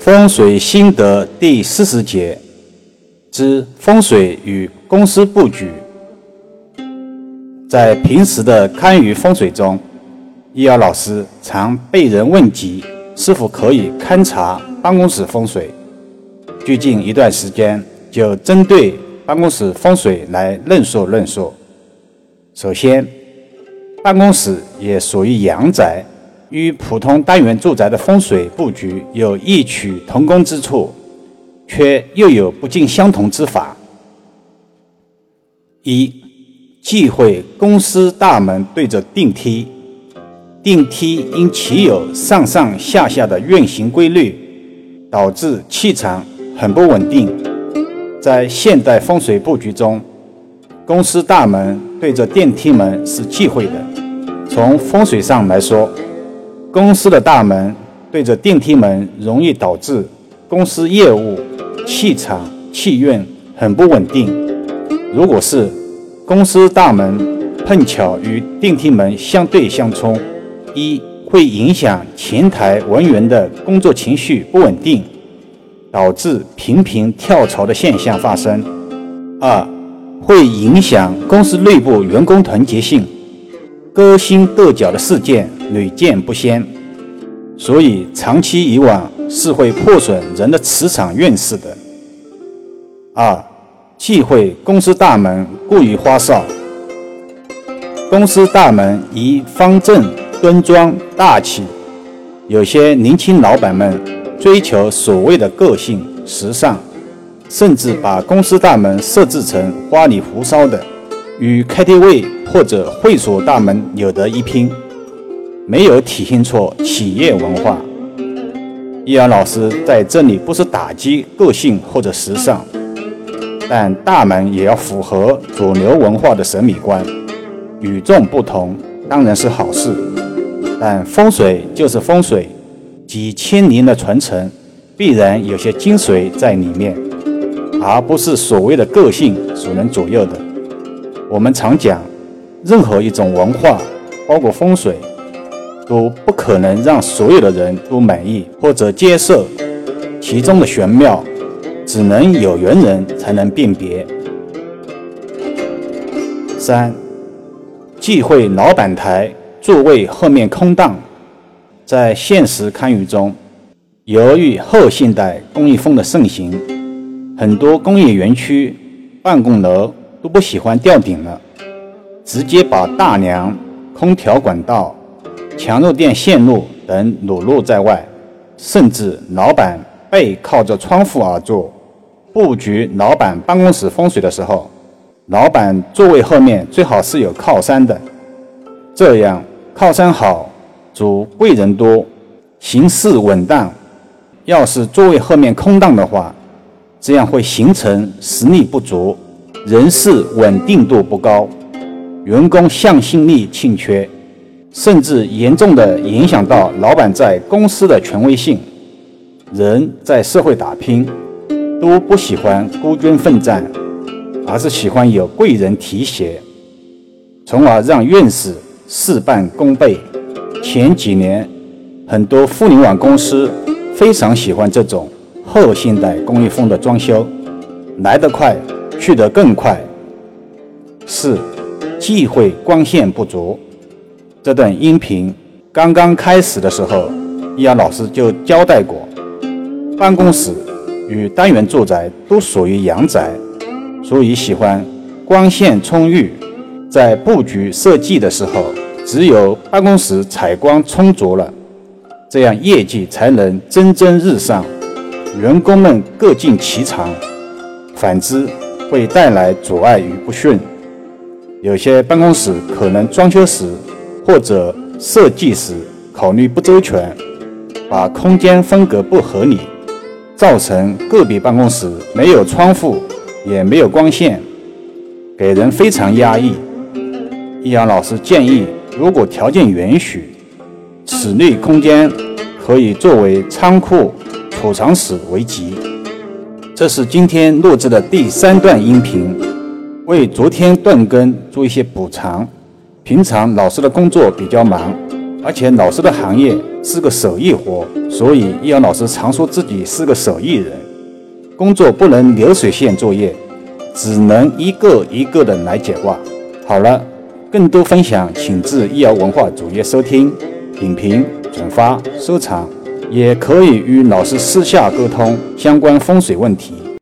风水心得第四十节之风水与公司布局。在平时的堪舆风水中，易遥老师常被人问及是否可以勘察办公室风水。最近一段时间，就针对办公室风水来论述论述。首先，办公室也属于阳宅。与普通单元住宅的风水布局有异曲同工之处，却又有不尽相同之法。一，忌讳公司大门对着电梯，电梯因其有上上下下的运行规律，导致气场很不稳定。在现代风水布局中，公司大门对着电梯门是忌讳的。从风水上来说，公司的大门对着电梯门，容易导致公司业务气场气运很不稳定。如果是公司大门碰巧与电梯门相对相冲，一会影响前台文员的工作情绪不稳定，导致频频跳槽的现象发生；二会影响公司内部员工团结性。勾心斗角的事件屡见不鲜，所以长期以往是会破损人的磁场运势的。二，忌讳公司大门过于花哨。公司大门宜方正、端庄、大气。有些年轻老板们追求所谓的个性、时尚，甚至把公司大门设置成花里胡哨的。与 KTV 或者会所大门有得一拼，没有体现出企业文化。易阳老师在这里不是打击个性或者时尚，但大门也要符合主流文化的审美观，与众不同当然是好事。但风水就是风水，几千年的传承必然有些精髓在里面，而不是所谓的个性所能左右的。我们常讲，任何一种文化，包括风水，都不可能让所有的人都满意或者接受。其中的玄妙，只能有缘人才能辨别。三，忌讳老板台座位后面空荡。在现实堪舆中，由于后现代工业风的盛行，很多工业园区、办公楼。都不喜欢吊顶了，直接把大梁、空调管道、强弱电线路等裸露在外，甚至老板背靠着窗户而坐。布局老板办公室风水的时候，老板座位后面最好是有靠山的，这样靠山好，主贵人多，行事稳当。要是座位后面空荡的话，这样会形成实力不足。人事稳定度不高，员工向心力欠缺，甚至严重的影响到老板在公司的权威性。人在社会打拼，都不喜欢孤军奋战，而是喜欢有贵人提携，从而让运势事半功倍。前几年，很多互联网公司非常喜欢这种后现代工业风的装修，来得快。去得更快。四，忌讳光线不足。这段音频刚刚开始的时候，易阳老师就交代过，办公室与单元住宅都属于阳宅，所以喜欢光线充裕。在布局设计的时候，只有办公室采光充足了，这样业绩才能蒸蒸日上，员工们各尽其长。反之，会带来阻碍与不顺。有些办公室可能装修时或者设计时考虑不周全，把空间分隔不合理，造成个别办公室没有窗户也没有光线，给人非常压抑。易阳老师建议，如果条件允许，室内空间可以作为仓库、储藏室为吉。这是今天录制的第三段音频，为昨天断更做一些补偿。平常老师的工作比较忙，而且老师的行业是个手艺活，所以易遥老师常说自己是个手艺人，工作不能流水线作业，只能一个一个的来解卦。好了，更多分享请至易遥文化主页收听、点评、转发、收藏，也可以与老师私下沟通相关风水问题。